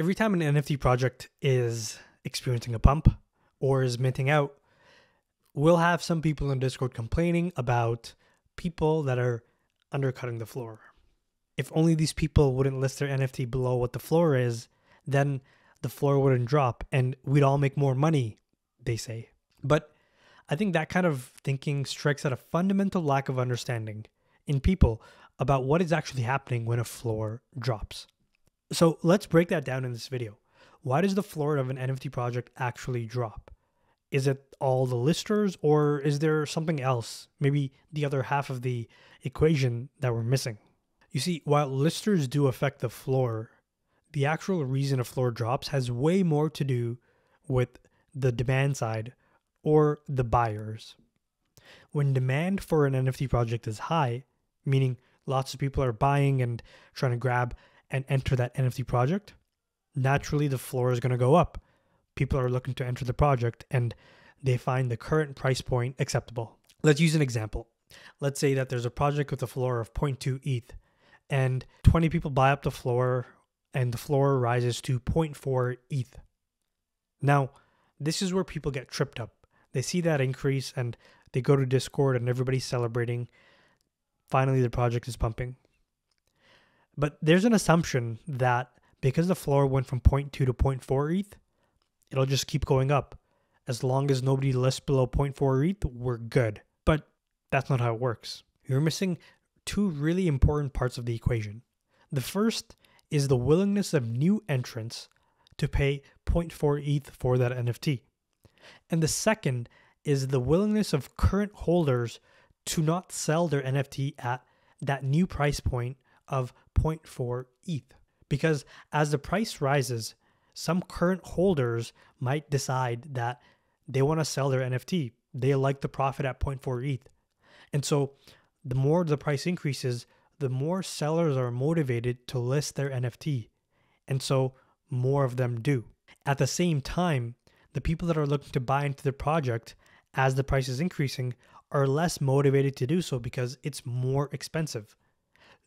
Every time an NFT project is experiencing a pump or is minting out, we'll have some people in Discord complaining about people that are undercutting the floor. If only these people wouldn't list their NFT below what the floor is, then the floor wouldn't drop and we'd all make more money, they say. But I think that kind of thinking strikes at a fundamental lack of understanding in people about what is actually happening when a floor drops. So let's break that down in this video. Why does the floor of an NFT project actually drop? Is it all the listers or is there something else, maybe the other half of the equation that we're missing? You see, while listers do affect the floor, the actual reason a floor drops has way more to do with the demand side or the buyers. When demand for an NFT project is high, meaning lots of people are buying and trying to grab and enter that NFT project, naturally the floor is going to go up. People are looking to enter the project and they find the current price point acceptable. Let's use an example. Let's say that there's a project with a floor of 0.2 ETH and 20 people buy up the floor and the floor rises to 0.4 ETH. Now, this is where people get tripped up. They see that increase and they go to Discord and everybody's celebrating. Finally, the project is pumping. But there's an assumption that because the floor went from 0.2 to 0.4 ETH, it'll just keep going up. As long as nobody lists below 0.4 ETH, we're good. But that's not how it works. You're missing two really important parts of the equation. The first is the willingness of new entrants to pay 0.4 ETH for that NFT. And the second is the willingness of current holders to not sell their NFT at that new price point of 0.4 ETH. Because as the price rises, some current holders might decide that they want to sell their NFT. They like the profit at 0.4 ETH. And so the more the price increases, the more sellers are motivated to list their NFT. And so more of them do. At the same time, the people that are looking to buy into the project as the price is increasing are less motivated to do so because it's more expensive.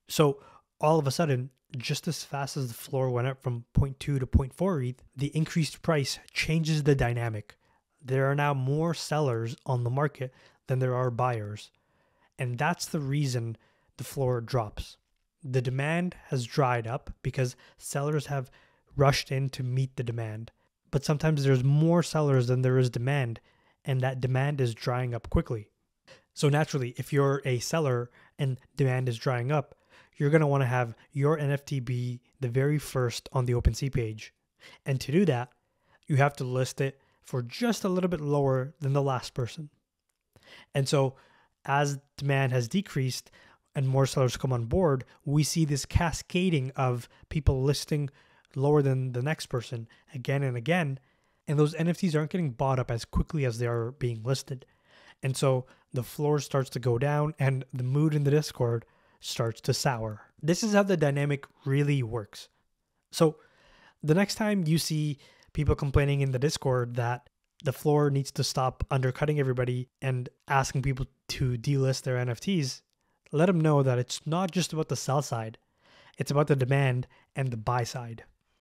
So all of a sudden, just as fast as the floor went up from 0.2 to 0.4 ETH, the increased price changes the dynamic. There are now more sellers on the market than there are buyers. And that's the reason the floor drops. The demand has dried up because sellers have rushed in to meet the demand. But sometimes there's more sellers than there is demand, and that demand is drying up quickly. So naturally, if you're a seller and demand is drying up, you're going to want to have your NFT be the very first on the OpenSea page. And to do that, you have to list it for just a little bit lower than the last person. And so as demand has decreased and more sellers come on board, we see this cascading of people listing lower than the next person again and again. And those NFTs aren't getting bought up as quickly as they are being listed. And so the floor starts to go down and the mood in the Discord starts to sour. This is how the dynamic really works. So the next time you see people complaining in the Discord that the floor needs to stop undercutting everybody and asking people to delist their NFTs, let them know that it's not just about the sell side, it's about the demand and the buy side.